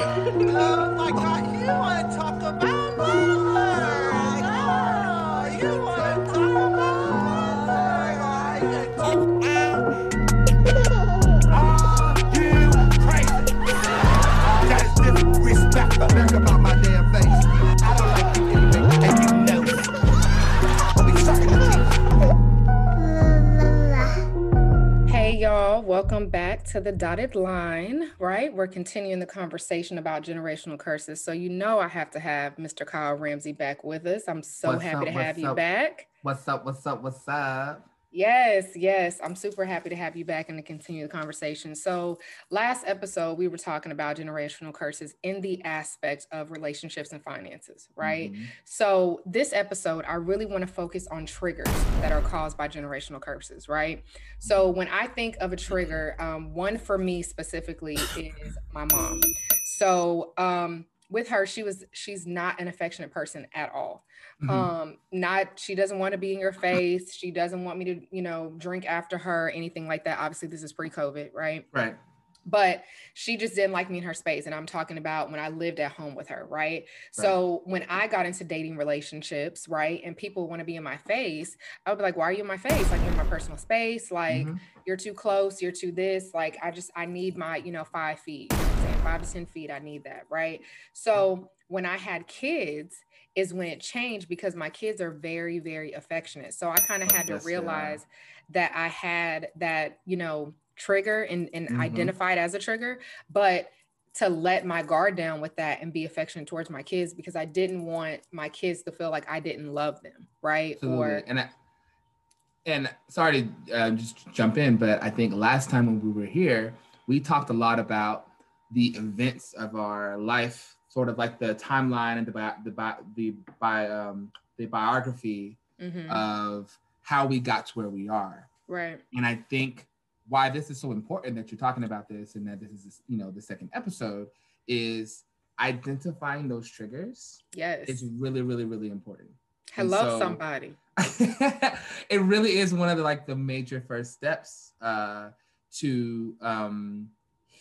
oh my God, you want to talk about mother? Oh, you to the dotted line, right? We're continuing the conversation about generational curses. So, you know, I have to have Mr. Kyle Ramsey back with us. I'm so What's happy up, to have what's you back. What's up? What's up? What's up? Yes, yes. I'm super happy to have you back and to continue the conversation. So, last episode, we were talking about generational curses in the aspect of relationships and finances, right? Mhm. So, this episode, I really want to focus on triggers that are caused by generational curses, right? So, when I think of a trigger, um, one for me specifically is my mom. So, um, with her, she was she's not an affectionate person at all. Mhm. um not she doesn't want to be in your face. She doesn't want me to you know drink after her anything like that. Obviously this is pre-covid right? Right. but she just didn't like me in her space and i'm talking about when i lived at home with her right, so when i got into dating relationships right and people want to be in my face i would be like why are you in my face? Like you're in my personal space. Like Mhm. you're too close, you're too this. Like, I just, I need my, you know, five feet, you know what I'm saying? Five to 10 feet, I need that. Right. So when I had kids, is when it changed because my kids are very, very affectionate. So I kind of had to realize that I had that, you know, trigger and, and Mhm. identify it as a trigger, but to let my guard down with that and be affectionate towards my kids because I didn't want my kids to feel like I didn't love them. Right. Absolutely. Or and I, and sorry to uh, just jump in, but I think last time when we were here, we talked a lot about the events of our life, sort of like the timeline and the bi- the bi- the bi- um, the biography Mhm. of how we got to where we are. right. And I think why this is so important that you're talking about this and that this is you know the second episode is identifying those triggers Yes. is really really really important. Hello, so- somebody. it really is one of the like the major first steps uh, to um,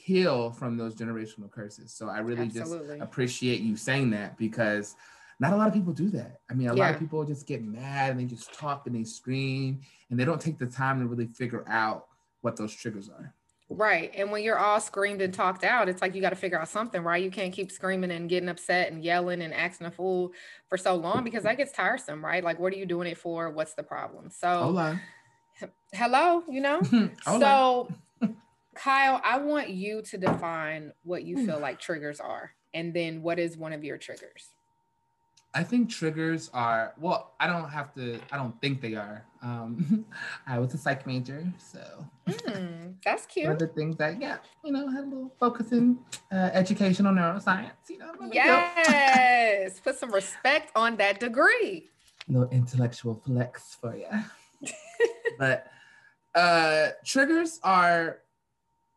heal from those generational curses. So I really Absolutely. just appreciate you saying that because not a lot of people do that. I mean, a lot of people just get mad and they just talk and they scream and they don't take the time to really figure out what those triggers are. Right. And when you're all screamed and talked out, it's like you got to figure out something, right? You can't keep screaming and getting upset and yelling and acting a fool for so long because that gets tiresome, right? Like, what are you doing it for? What's the problem? So, Hola. hello, you know? Hola. So, Kyle, I want you to define what you feel like triggers are. And then what is one of your triggers? I think triggers are well. I don't have to. I don't think they are. Um, I was a psych major, so Hmm, that's one of cute. the things that yeah, you know, had a little focus in uh, educational neuroscience. You know, let me go. Yes. Put some respect on that degree. little intellectual flex for you. but uh, triggers are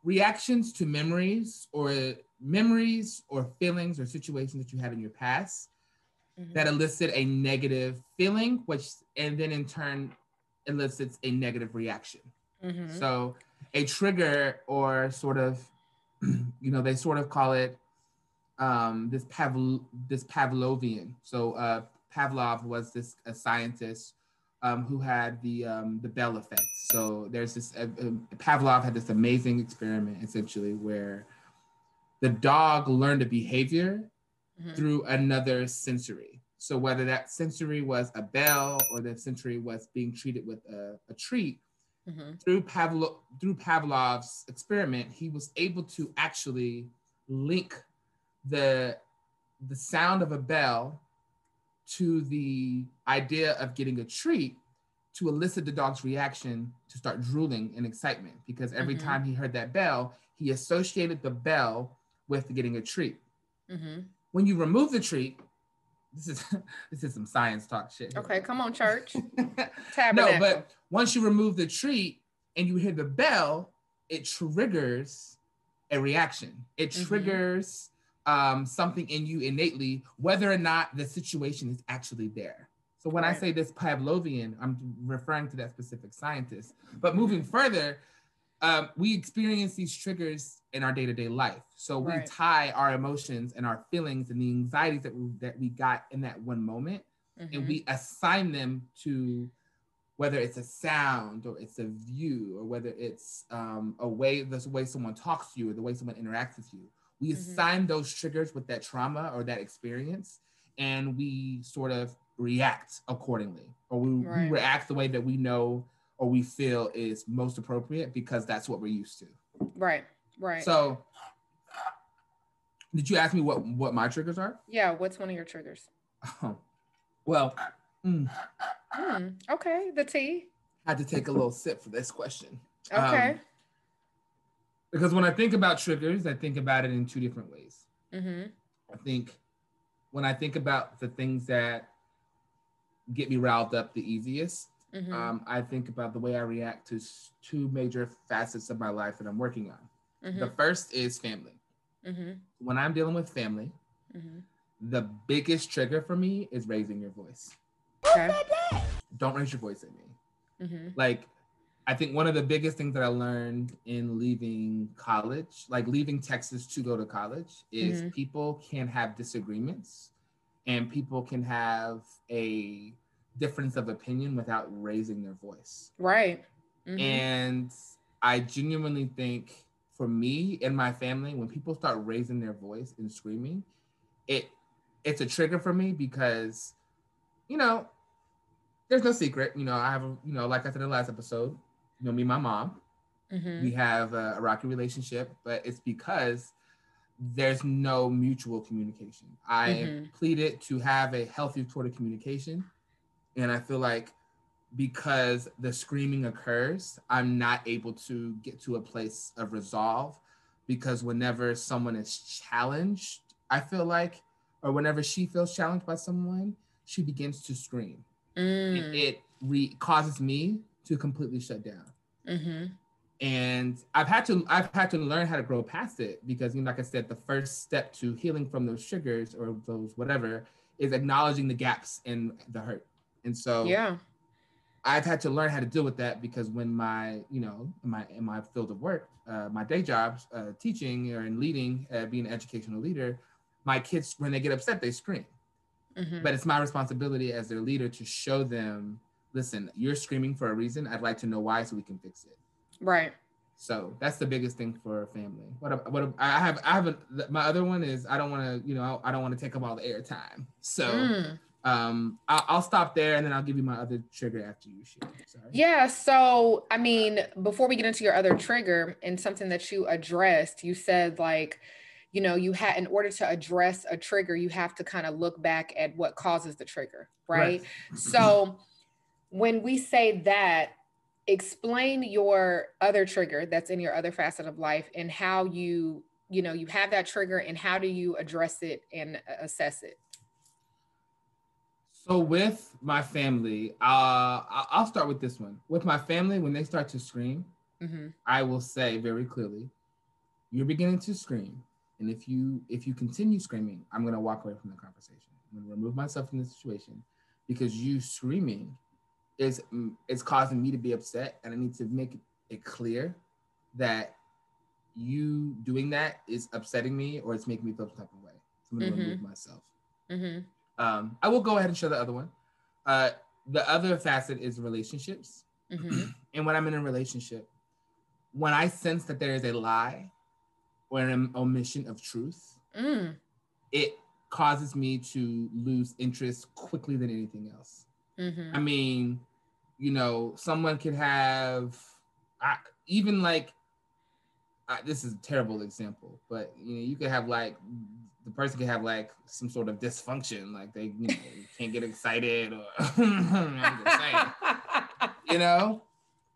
reactions to memories or memories or feelings or situations that you had in your past Mhm. that elicit a negative feeling, which and then in turn elicits a negative reaction. Mhm. So a trigger or sort of, you know, they sort of call it um, this Pavl- this Pavlovian. So uh, Pavlov was this a scientist um, who had the um, the bell effect. So there's this uh, uh, Pavlov had this amazing experiment essentially where the dog learned a behavior Mhm. through another sensory. So whether that sensory was a bell or the sensory was being treated with a, a treat, Mhm. through Pavlo, through Pavlov's experiment, he was able to actually link the the sound of a bell to the idea of getting a treat to elicit the dog's reaction to start drooling in excitement because every Mhm. time he heard that bell, he associated the bell with getting a treat. Mhm. When you remove the treat, this is this is some science talk shit. here. Okay, come on, church. no, but once you remove the treat and you hear the bell, it triggers a reaction. It Mhm. triggers um, something in you innately, whether or not the situation is actually there. So when I say this Pavlovian, I'm referring to that specific scientist. But moving further, um, we experience these triggers in our day-to-day life. So we Right. tie our emotions and our feelings and the anxieties that we, that we got in that one moment, and Mhm. we assign them to whether it's a sound or it's a view or whether it's um, a way the way someone talks to you or the way someone interacts with you. We Mhm. assign those triggers with that trauma or that experience, and we sort of react accordingly, or we, we react the way that we know or we feel is most appropriate because that's what we're used to. right, right. So, did you ask me what what my triggers are? yeah, what's one of your triggers? well, mm, Hmm. Okay, the tea. had to take a little sip for this question. Okay. Um, because when I think about triggers, I think about it in two different ways. mm-hmm. I think when I think about the things that get me riled up the easiest, Mm-hmm. um, I think about the way I react to two major facets of my life that I'm working on. mm-hmm. The first is family. mm-hmm. When I'm dealing with family, Mm-hmm. the biggest trigger for me is raising your voice. Okay. Don't raise your voice at me. Mm-hmm. like I think one of the biggest things that I learned in leaving college, like leaving Texas to go to college, is Mhm. people can have disagreements and people can have a difference of opinion without raising their voice. Right. Mhm. And I genuinely think for me and my family, when people start raising their voice and screaming, it it's a trigger for me because, you know, there's no secret. You know, I have a, you know, like I said in the last episode, you know, me and my mom, Mhm. we have a, a rocky relationship, but it's because there's no mutual communication. I Mhm. pleaded to have a healthy sort of communication. And I feel like because the screaming occurs, I'm not able to get to a place of resolve because whenever someone is challenged, I feel like, or whenever she feels challenged by someone, she begins to scream. Mm. it re- causes me to completely shut down Mhm. and I've had to I've had to learn how to grow past it because you know, like I said, the first step to healing from those triggers or those whatever is acknowledging the gaps in the hurt. And so Yeah. I've had to learn how to deal with that because when my you know in my in my field of work, uh, my day jobs, uh, teaching or in leading, uh, being an educational leader, my kids when they get upset they scream. Mhm. But it's my responsibility as their leader to show them, listen, you're screaming for a reason. I'd like to know why so we can fix it. Right. So that's the biggest thing for a family. What what I have I have a, my other one is I don't want to you know I don't want to take up all the airtime. So Mm. Um I'll, I'll stop there and then I'll give you my other trigger after you share. Sorry. Yeah. So, I mean, before we get into your other trigger and something that you addressed, you said like, you know, you had in order to address a trigger, you have to kind of look back at what causes the trigger, right? So, when we say that, explain your other trigger that's in your other facet of life and how you, you know, you have that trigger and how do you address it and assess it? So with my family, uh, I'll start with this one. With my family, when they start to scream, hmm I will say very clearly, you're beginning to scream, and if you if you continue screaming, I'm gonna walk away from the conversation. I'm gonna remove myself from the situation because you screaming is mm, is causing me to be upset, and I need to make it clear that you doing that is upsetting me or it's making me feel some type of way. So I'm gonna Mhm. remove myself. hmm Um, I will go ahead and show the other one. Uh, the other facet is relationships. hmm And when I'm in a relationship, when I sense that there is a lie or an omission of truth, Mm. it causes me to lose interest quickly than anything else. hmm I mean, you know, someone could have, I, even like, I, this is a terrible example, but you know, you could have like, the person could have like some sort of dysfunction, like they you know, can't get excited or I'm just saying you know,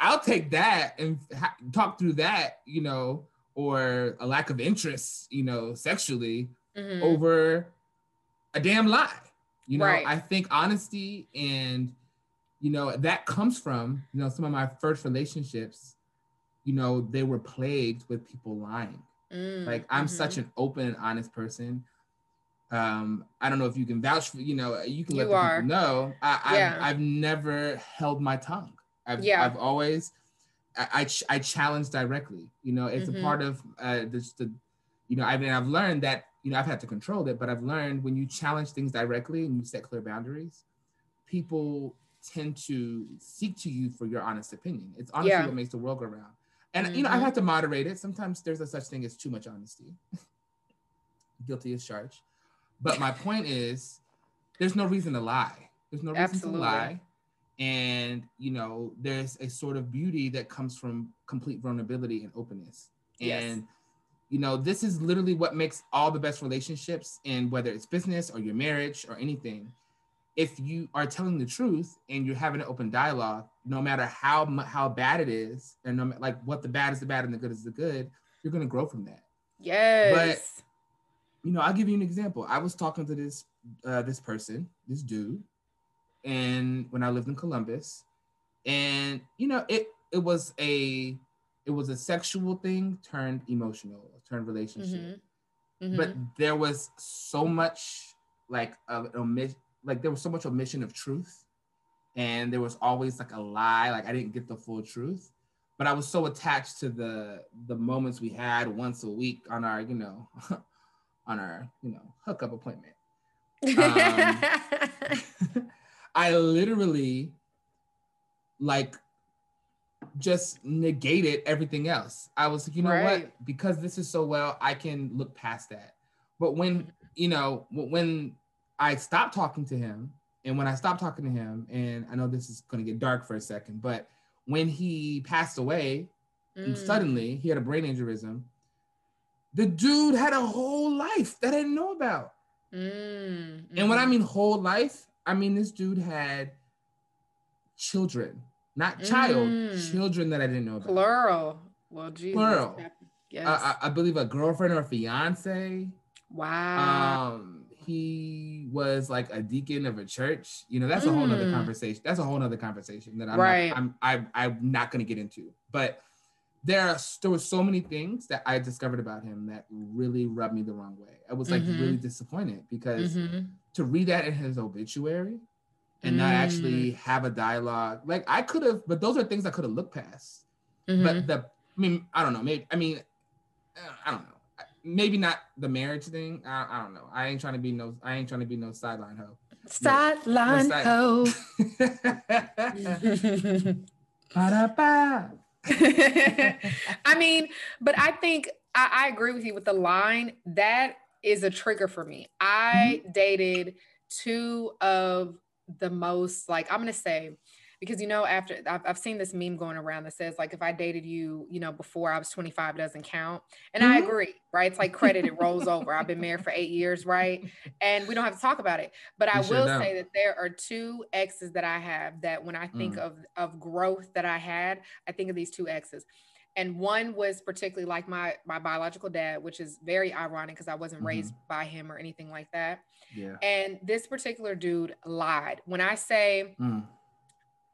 I'll take that and ha- talk through that, you know, or a lack of interest, you know, sexually Mhm. over a damn lie. You know, Right. I think honesty and, you know, that comes from, you know, some of my first relationships, you know, they were plagued with people lying. Mm, Like I'm mhm. such an open and honest person. Um, I don't know if you can vouch for, you know, you can let You the are. people know. I, Yeah. I've, I've never held my tongue. I've, Yeah. I've always I I, ch- I challenge directly. You know, it's Mhm. a part of uh, this the, you know, I mean, I've learned that you know I've had to control it, but I've learned when you challenge things directly and you set clear boundaries, people tend to seek to you for your honest opinion. It's honestly Yeah. what makes the world go round. And you know, I Mhm. have to moderate it. Sometimes there's a such thing as too much honesty. Guilty as charged. But my point is, there's no reason to lie. There's no reason Absolutely. to lie. And you know, there's a sort of beauty that comes from complete vulnerability and openness. Yes. And you know, this is literally what makes all the best relationships, and whether it's business or your marriage or anything. If you are telling the truth and you're having an open dialogue, no matter how how bad it is, and no, like what the bad is the bad and the good is the good, you're gonna grow from that Yes. But you know, I'll give you an example. I was talking to this uh, this person, this dude, and when I lived in Columbus, and you know, it it was a it was a sexual thing turned emotional, turned relationship. Mhm. But there was so much like of omit like there was so much omission of truth, and there was always like a lie. Like I didn't get the full truth. But I was so attached to the the moments we had once a week on our, you know, on our, you know, hookup appointment. Um, I literally like just negated everything else. I was like, you know Right. what? Because this is so well, I can look past that. But when, you know, when I stopped talking to him, and when I stopped talking to him, and I know this is going to get dark for a second, but when he passed away, and Mm. suddenly he had a brain aneurysm, the dude had a whole life that I didn't know about. Mm, And when I mhm. mean whole life, I mean this dude had children, not child, Mm. children that I didn't know about. plural. Well, Jesus. Plural. Yes. Uh, I, I believe a girlfriend or a fiance. wow. Um, he was like a deacon of a church. You know, that's a whole nother Mm. conversation. That's a whole nother conversation that I'm Right. not, I'm I, I'm not going to get into. But there are there were so many things that I discovered about him that really rubbed me the wrong way. I was like Mhm. really disappointed because Mhm. to read that in his obituary and not actually Mm. have a dialogue. Like I could have, but those are things I could have looked past. Mhm. But the, I mean, I don't know. Maybe I mean, uh, I don't know. Maybe not the marriage thing. I, I don't know. I ain't trying to be no. I ain't trying to be no sideline hoe. Sideline side- hoe. I mean, but I think I, I agree with you with the line. That is a trigger for me. I mm-hmm. dated two of the most, like, I'm going to say, because, you know, after I've, I've seen this meme going around that says, like, if I dated you, you know, before I was 25, it doesn't count. And I Mhm. agree, right? It's like credit, it rolls over. I've been married for eight years, right? And we don't have to talk about it. But I sure will say that there are two exes that I have that when I think Mm. of of growth that I had, I think of these two exes. And one was particularly like my my biological dad, which is very ironic because I wasn't Mhm. raised by him or anything like that. Yeah. And this particular dude lied. When I say Mm.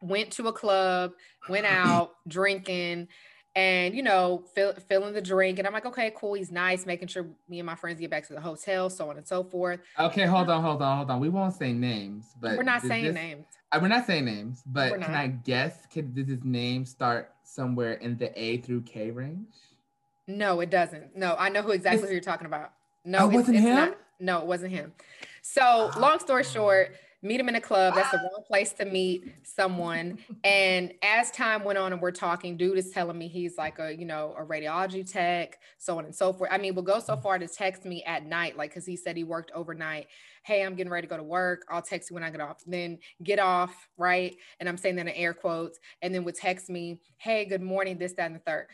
Went to a club, went out drinking, and you know, fill, filling the drink, and I'm like, okay, cool, he's nice, making sure me and my friends get back to the hotel, so on and so forth. Okay, hold on, hold on, hold on. We won't say names, but We're not saying this- names. Uh, we're not saying names, but can. I guess? Can did his name start somewhere in the A through K range? No, it doesn't. No, I know who exactly It's- who you're talking about. No, Oh, it's, wasn't him? not. No, it wasn't him. So, long story short, meet him in a club. That's the wrong place to meet someone. And as time went on and we're talking, dude is telling me he's like a, you know, a radiology tech, so on and so forth. I mean, we'll go so mm. far to text me at night, like, cause he said he worked overnight. Hey, I'm getting ready to go to work. I'll text you when I get off. Then get off, right? And I'm saying that in air quotes. And then would text me, hey, good morning, this, that, and the third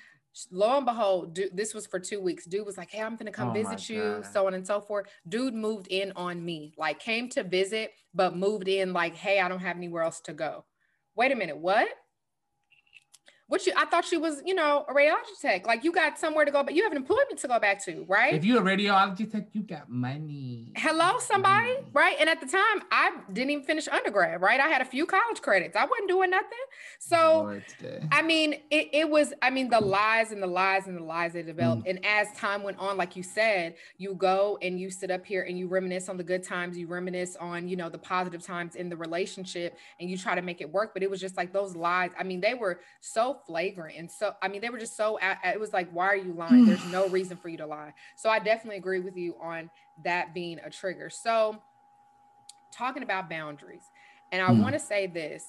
lo and behold, dude, this was for two weeks. Dude was like, Hey, I'm gonna come Oh visit you, God. so on and so forth. Dude moved in on me, like came to visit, but moved in like, Hey, I don't have anywhere else to go. Wait a minute, what? What you I thought you was, you know, a radiology tech. Like you got somewhere to go, but you have an employment to go back to, right? If you're a radiology tech, you got money. Hello, somebody, Mm. right? And at the time, I didn't even finish undergrad, right? I had a few college credits. I wasn't doing nothing. So I mean, it, it was, I mean, the lies and the lies and the lies they developed. Mm. And as time went on, like you said, you go and you sit up here and you reminisce on the good times, you reminisce on, you know, the positive times in the relationship and you try to make it work. But it was just like those lies. I mean, they were so flagrant and so I mean they were just so it was like why are you lying? There's no reason for you to lie. So I definitely agree with you on that being a trigger. So talking about boundaries, and I mm. want to say this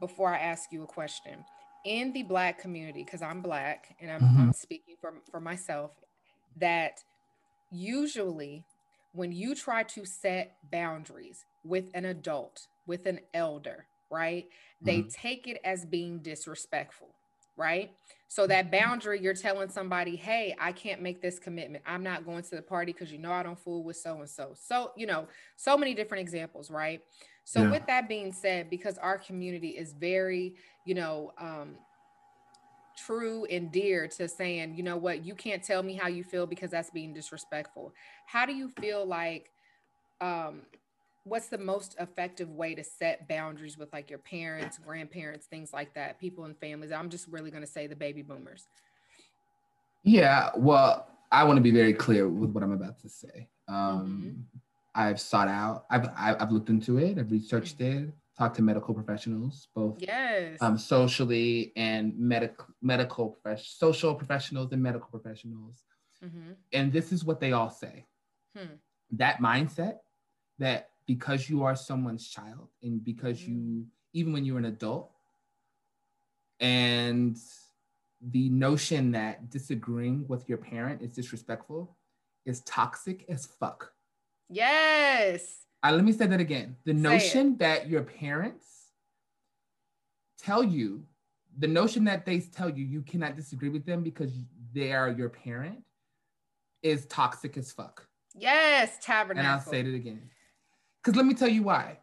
before I ask you a question. In the black community, because I'm black and I'm, mm-hmm. I'm speaking for, for myself, that usually when you try to set boundaries with an adult, with an elder, right? Mm-hmm. They take it as being disrespectful, right? So that boundary, you're telling somebody, hey, I can't make this commitment. I'm not going to the party because you know I don't fool with so and so. So, you know, so many different examples, right? So, yeah. with that being said, because our community is very, you know, um, true and dear to saying, you know what, you can't tell me how you feel because that's being disrespectful. How do you feel like um what's the most effective way to set boundaries with like your parents, grandparents, things like that, people and families? I'm just really going to say the baby boomers. Yeah, well, I want to be very clear with what I'm about to say. Um, mm-hmm. I've sought out, I've, I've looked into it, I've researched mm-hmm. it, talked to medical professionals, both yes, um, socially and medical medical profession, social professionals and medical professionals, mm-hmm. and this is what they all say: hmm. that mindset that because you are someone's child and because mm-hmm. you even when you're an adult and the notion that disagreeing with your parent is disrespectful is toxic as fuck. Yes. Uh, let me say that again. The say notion it. that your parents tell you, the notion that they tell you you cannot disagree with them because they are your parent is toxic as fuck. Yes, tabernacle. And I'll say it again. Because let me tell you why.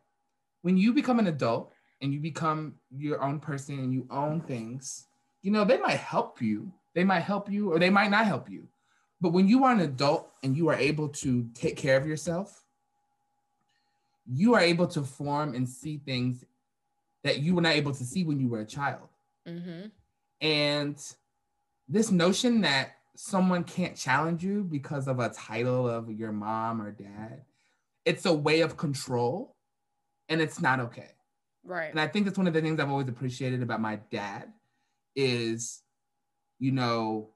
When you become an adult and you become your own person and you own things, you know, they might help you. They might help you or they might not help you. But when you are an adult and you are able to take care of yourself, you are able to form and see things that you were not able to see when you were a child. Mm-hmm. And this notion that someone can't challenge you because of a title of your mom or dad it's a way of control and it's not okay. Right. And I think that's one of the things I've always appreciated about my dad is, you know,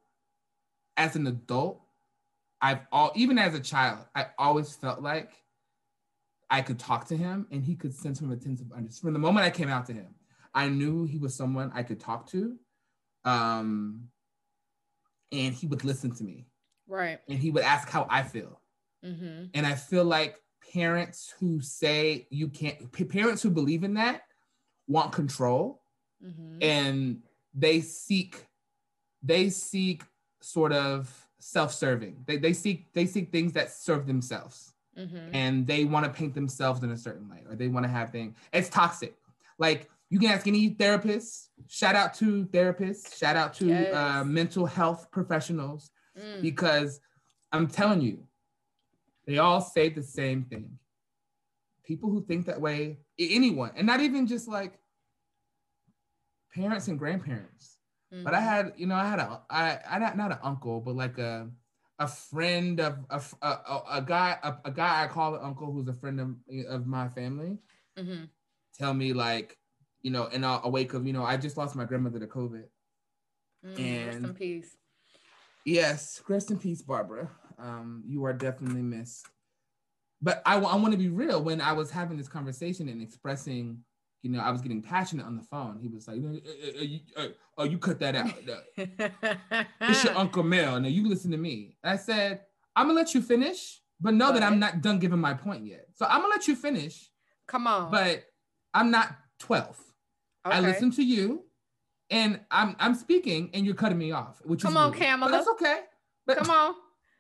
as an adult, I've all even as a child, I always felt like I could talk to him and he could sense from a sense of understanding. From the moment I came out to him, I knew he was someone I could talk to. Um, and he would listen to me. Right. And he would ask how I feel. Mm-hmm. And I feel like parents who say you can't parents who believe in that want control mm-hmm. and they seek they seek sort of self-serving they, they seek they seek things that serve themselves mm-hmm. and they want to paint themselves in a certain light or they want to have things it's toxic like you can ask any therapist shout out to therapists shout out to yes. uh, mental health professionals mm. because i'm telling you they all say the same thing. People who think that way, anyone, and not even just like parents and grandparents. Mm-hmm. But I mm-hmm. had, you know, I had a, I, I not not an uncle, but like a, a friend of a, a, a guy, a, a, guy I call an uncle who's a friend of, of my family. Mm-hmm. Tell me like, you know, in a, a, wake of, you know, I just lost my grandmother to COVID. Mm, and rest in peace. Yes, rest in peace, Barbara. Um, you are definitely missed. But I, I want to be real. When I was having this conversation and expressing, you know, I was getting passionate on the phone. He was like, "Oh, you cut that out. it's your Uncle Mel. Now you listen to me." I said, "I'm gonna let you finish, but know that I'm not done giving my point yet. So I'm gonna let you finish. Come on. But I'm not 12. Okay. I listen to you, and I'm I'm speaking, and you're cutting me off. Which come is on, Kamala. But that's okay. But come on.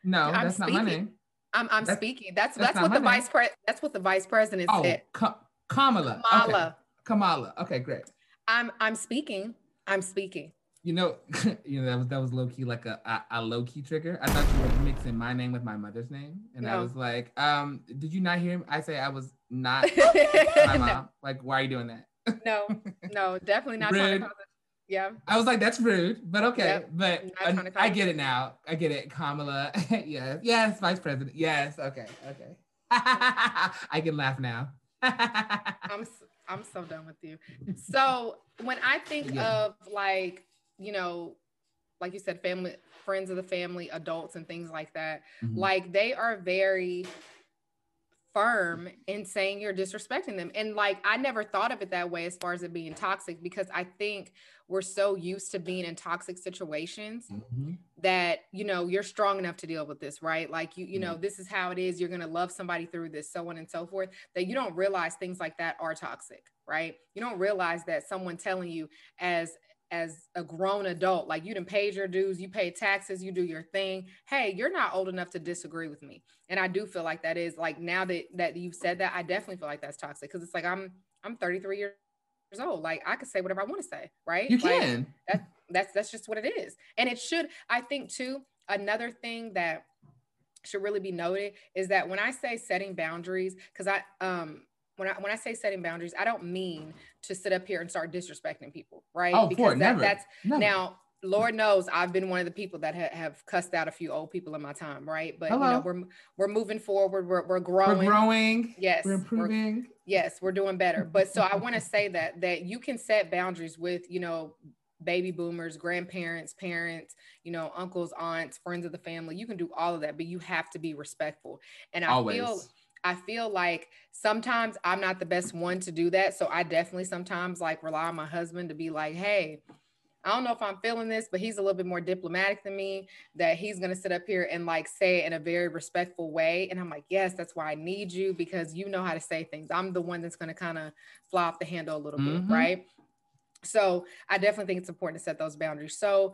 No, I'm that's speaking. not my name. I'm, I'm that's, speaking. That's that's, that's what the name. vice president. That's what the vice president oh, said. Ka- Kamala. Kamala. Okay. Kamala. Okay, great. I'm I'm speaking. I'm speaking. You know, you know that was that was low key like a, a, a low key trigger. I thought you were mixing my name with my mother's name, and no. I was like, um, did you not hear me? I say I was not my mom. No. Like, why are you doing that? no, no, definitely not trying to cause yeah. I was like, that's rude, but okay. Yep. But I, I get it now. I get it. Kamala. yes. Yes, vice president. Yes. Okay. Okay. I can laugh now. I'm I'm so done with you. So when I think Yeah. of like, you know, like you said, family, friends of the family, adults, and things like that, Mhm. like they are very firm in saying you're disrespecting them. And like I never thought of it that way as far as it being toxic because I think we're so used to being in toxic situations Mhm. that you know you're strong enough to deal with this right like you you know this is how it is you're going to love somebody through this so on and so forth that you don't realize things like that are toxic right you don't realize that someone telling you as as a grown adult like you didn't pay your dues you pay taxes you do your thing. Hey you're not old enough to disagree with me. And i do feel like that is like now that that you've said that i definitely feel like that's toxic because it's like i'm i'm 33 years old. Like i could say whatever i want to say right? You Like, can. that's that's just what it is. And it should i think too another thing that should really be noted is that when i say setting boundaries because i um when I when I say setting boundaries, I don't mean to sit up here and start disrespecting people, right? Oh, because for never. that's Never. now Lord knows I've been one of the people that ha- have cussed out a few old people in my time, right? But you know, we're we're moving forward, we're we're growing. we're growing. Yes, We're we're- improving. yes we're doing better but so i want to say that that you can set boundaries with you know baby boomers grandparents parents you know uncles aunts friends of the family you can do all of that but you have to be respectful and i Always. feel i feel like sometimes i'm not the best one to do that so i definitely sometimes like rely on my husband to be like hey I don't know if I'm feeling this, but he's a little bit more diplomatic than me. That he's gonna sit up here and like say it in a very respectful way. And I'm like, yes, that's why I need you because you know how to say things. I'm the one that's gonna kind of fly off the handle a little Mhm. bit, right? So I definitely think it's important to set those boundaries. So,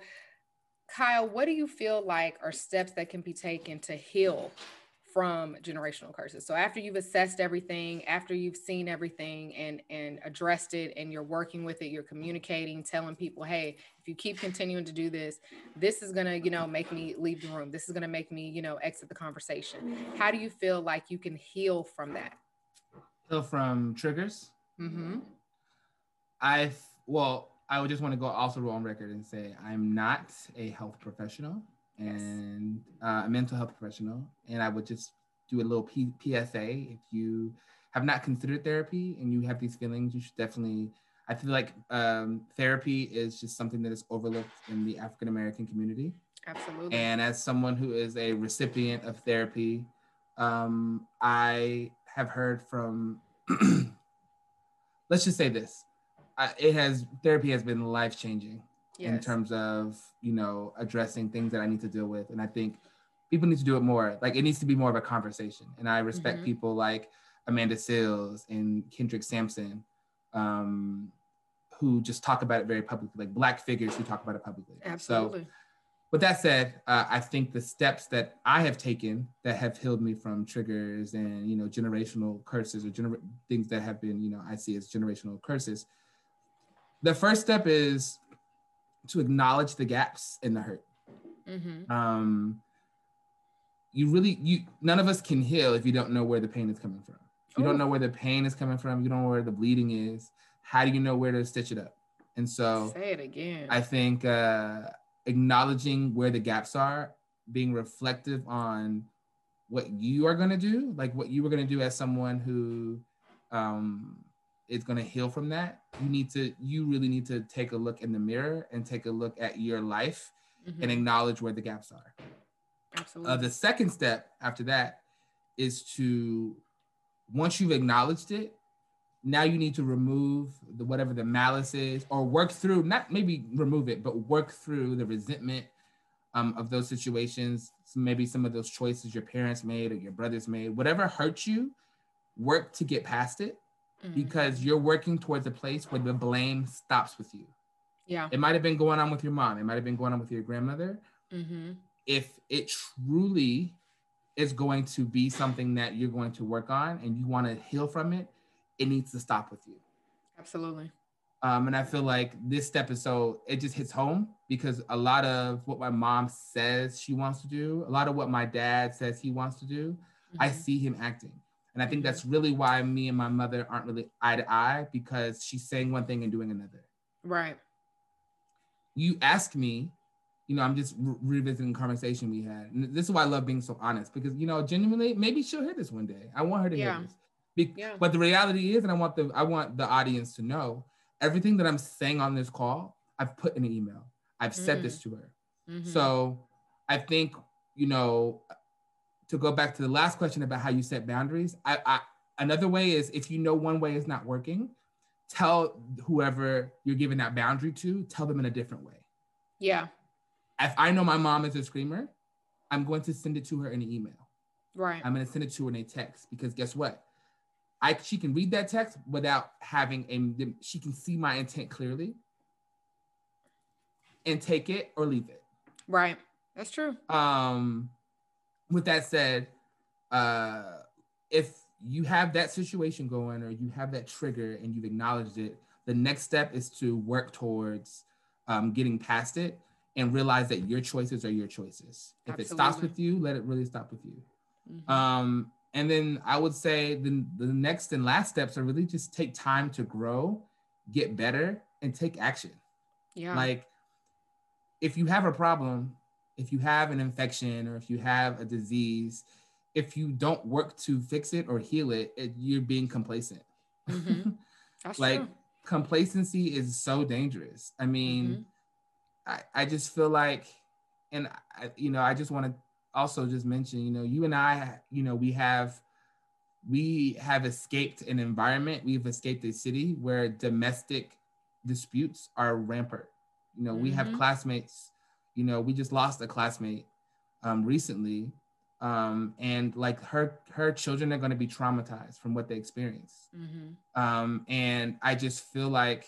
Kyle, what do you feel like are steps that can be taken to heal from generational curses? So after you've assessed everything, after you've seen everything and and addressed it and you're working with it, you're communicating, telling people, "Hey, if you keep continuing to do this, this is going to, you know, make me leave the room. This is going to make me, you know, exit the conversation." How do you feel like you can heal from that? Heal from triggers. Mhm. I well, I would just want to go also on record and say I'm not a health professional and uh, a mental health professional, and I would just do a little P- PSA. If you have not considered therapy and you have these feelings, you should definitely. I feel like um, therapy is just something that is overlooked in the African American community. Absolutely. And as someone who is a recipient of therapy, um, I have heard from, let's just say this, uh, it has therapy has been life changing in terms of you know addressing things that I need to deal with, and I think people need to do it more. Like it needs to be more of a conversation, and I respect Mhm. people like Amanda Seales and Kendrick Sampson. Um, who just talk about it very publicly, like black figures who talk about it publicly. So Absolutely. with that said, uh, I think the steps that I have taken that have healed me from triggers and you know generational curses or gener- things that have been you know I see as generational curses. The first step is to acknowledge the gaps in the hurt. hmm Um, you really you none of us can heal if you don't know where the pain is coming from. If you Ooh. don't know where the pain is coming from, you don't know where the bleeding is. How do you know where to stitch it up? And so Say it again. I think uh, acknowledging where the gaps are, being reflective on what you are going to do, like what you were going to do as someone who um, is going to heal from that. You need to, you really need to take a look in the mirror and take a look at your life Mhm. and acknowledge where the gaps are. Absolutely. Uh, the second step after that is to, once you've acknowledged it, now you need to remove the whatever the malice is, or work through not maybe remove it, but work through the resentment um, of those situations. So maybe some of those choices your parents made or your brothers made, whatever hurt you, work to get past it Mhm. because you're working towards a place where the blame stops with you. yeah. It might have been going on with your mom, it might have been going on with your grandmother, hmm if it truly is going to be something that you're going to work on and you want to heal from it, it needs to stop with you. Absolutely. Um, and I feel like this step is so it just hits home because a lot of what my mom says she wants to do, a lot of what my dad says he wants to do, I Mhm. see him acting. And I think that's really why me and my mother aren't really eye to eye because she's saying one thing and doing another. Right. you ask me, you know, I'm just re- revisiting the conversation we had. And this is why I love being so honest because, you know, genuinely, maybe she'll hear this one day. I want her to Yeah. hear this. Be- Yeah. But the reality is, and I want the I want the audience to know, everything that I'm saying on this call, I've put in an email. I've said Mm. this to her. Mhm. So I think, you know, to go back to the last question about how you set boundaries, I, I another way is if you know one way is not working, tell whoever you're giving that boundary to, tell them in a different way. yeah, If I know my mom is a screamer, I'm going to send it to her in an email. right. I'm going to send it to her in a text because guess what? I she can read that text without having a she can see my intent clearly and take it or leave it. right. That's true. Um with that said, uh if you have that situation going or you have that trigger and you've acknowledged it, the next step is to work towards um, getting past it and realize that your choices are your choices. If it stops with you, let it really stop with you. Mhm. Um, and then I would say the, the next and last steps are really just take time to grow, get better, and take action. yeah. Like if you have a problem, if you have an infection or if you have a disease, if you don't work to fix it or heal it, it you're being complacent. Mhm. That's like true. complacency is so dangerous. I mean, Mhm. I, I just feel like, and I, you know, I just want to also just mention, you know, you and I, you know, we have, we have escaped an environment, we've escaped a city where domestic disputes are rampant. You know, we have Mhm. classmates, you know, we just lost a classmate um, recently. Um, and like her, her children are going to be traumatized from what they experienced. Mhm. Um, and I just feel like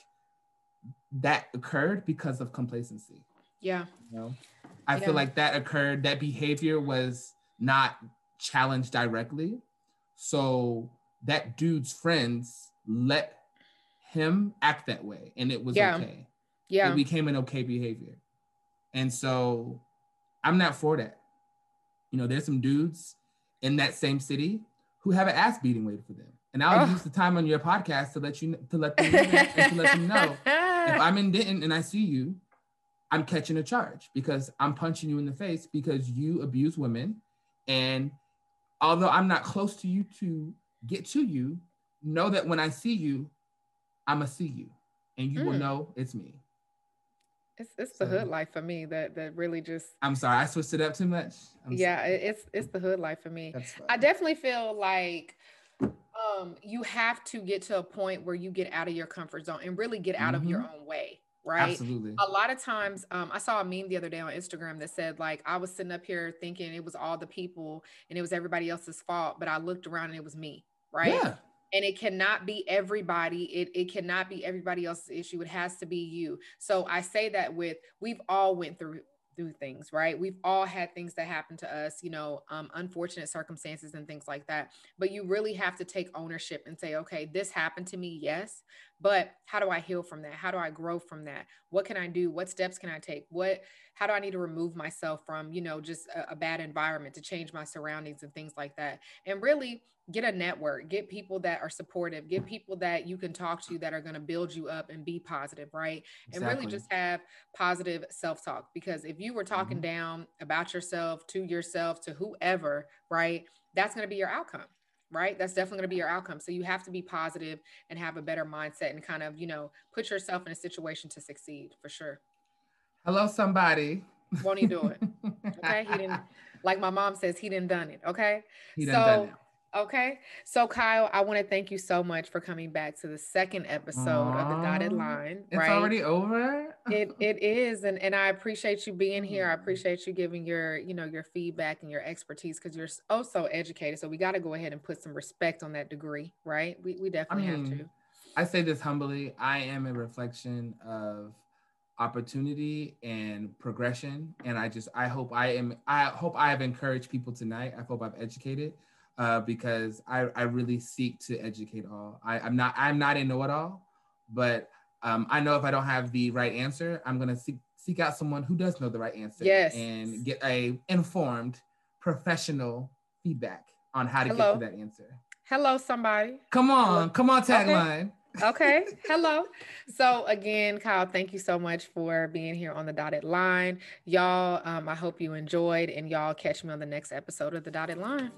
that occurred because of complacency. Yeah. You know, I Yeah. feel like that occurred. That behavior was not challenged directly, so that dude's friends let him act that way, and it was Yeah. okay. Yeah. It became an okay behavior, and so I'm not for that. You know, there's some dudes in that same city who have an ass beating waiting for them, and I'll Oh. use the time on your podcast to let you to let them know to let them know if I'm in Denton and I see you, I'm catching a charge because I'm punching you in the face because you abuse women. And although I'm not close to you to get to you, know that when I see you, I'ma see you and you will Mm. know it's me. It's it's the So- hood life for me that that really just I'm sorry, I switched it up too much. I'm yeah, sorry. it's it's the hood life for me. I definitely feel like um you have to get to a point where you get out of your comfort zone and really get out of your own way, right? Absolutely. a lot of times um, i saw a meme the other day on instagram that said like i was sitting up here thinking it was all the people and it was everybody else's fault but i looked around and it was me right Yeah. And it cannot be everybody it, it cannot be everybody else's issue it has to be you. So i say that with we've all went through through things right? We've all had things that happen to us you know um, unfortunate circumstances and things like that. But you really have to take ownership and say okay this happened to me yes but how do i heal from that? How do i grow from that? What can i do? What steps can i take? What how do i need to remove myself from you know just a, a bad environment to change my surroundings and things like that? And really get a network get people that are supportive get people that you can talk to that are going to build you up and be positive right and really just have positive self-talk because if you were talking Mhm. down about yourself to yourself to whoever right that's going to be your outcome right that's definitely going to be your outcome so you have to be positive and have a better mindset and kind of you know put yourself in a situation to succeed for sure Hello, somebody. Won't he do it? okay he didn't like my mom says he didn't done it okay He done done it. Okay. So, Kyle, I want to thank you so much for coming back to the second episode of the Dotted Line. It's right. already over. it it is, and and I appreciate you being here. I Mm. appreciate you giving your you know your feedback and your expertise because you're so so educated. So we got to go ahead and put some respect on that degree, right? We we definitely have mean, to. I say this humbly. I am a reflection of opportunity and progression, and I just I hope I am. I hope I have encouraged people tonight. I hope I've educated, uh, because I I really seek to educate all. I, I'm not I'm not a know-it-all, but um, I know if I don't have the right answer, I'm gonna seek seek out someone who does know the right answer. Yes. and get a informed, professional feedback on how to Hello. get to that answer. Hello, somebody. Come on, come on, Okay. tagline. okay hello so again kyle thank you so much for being here on the dotted line y'all um, i hope you enjoyed and y'all catch me on the next episode of the dotted line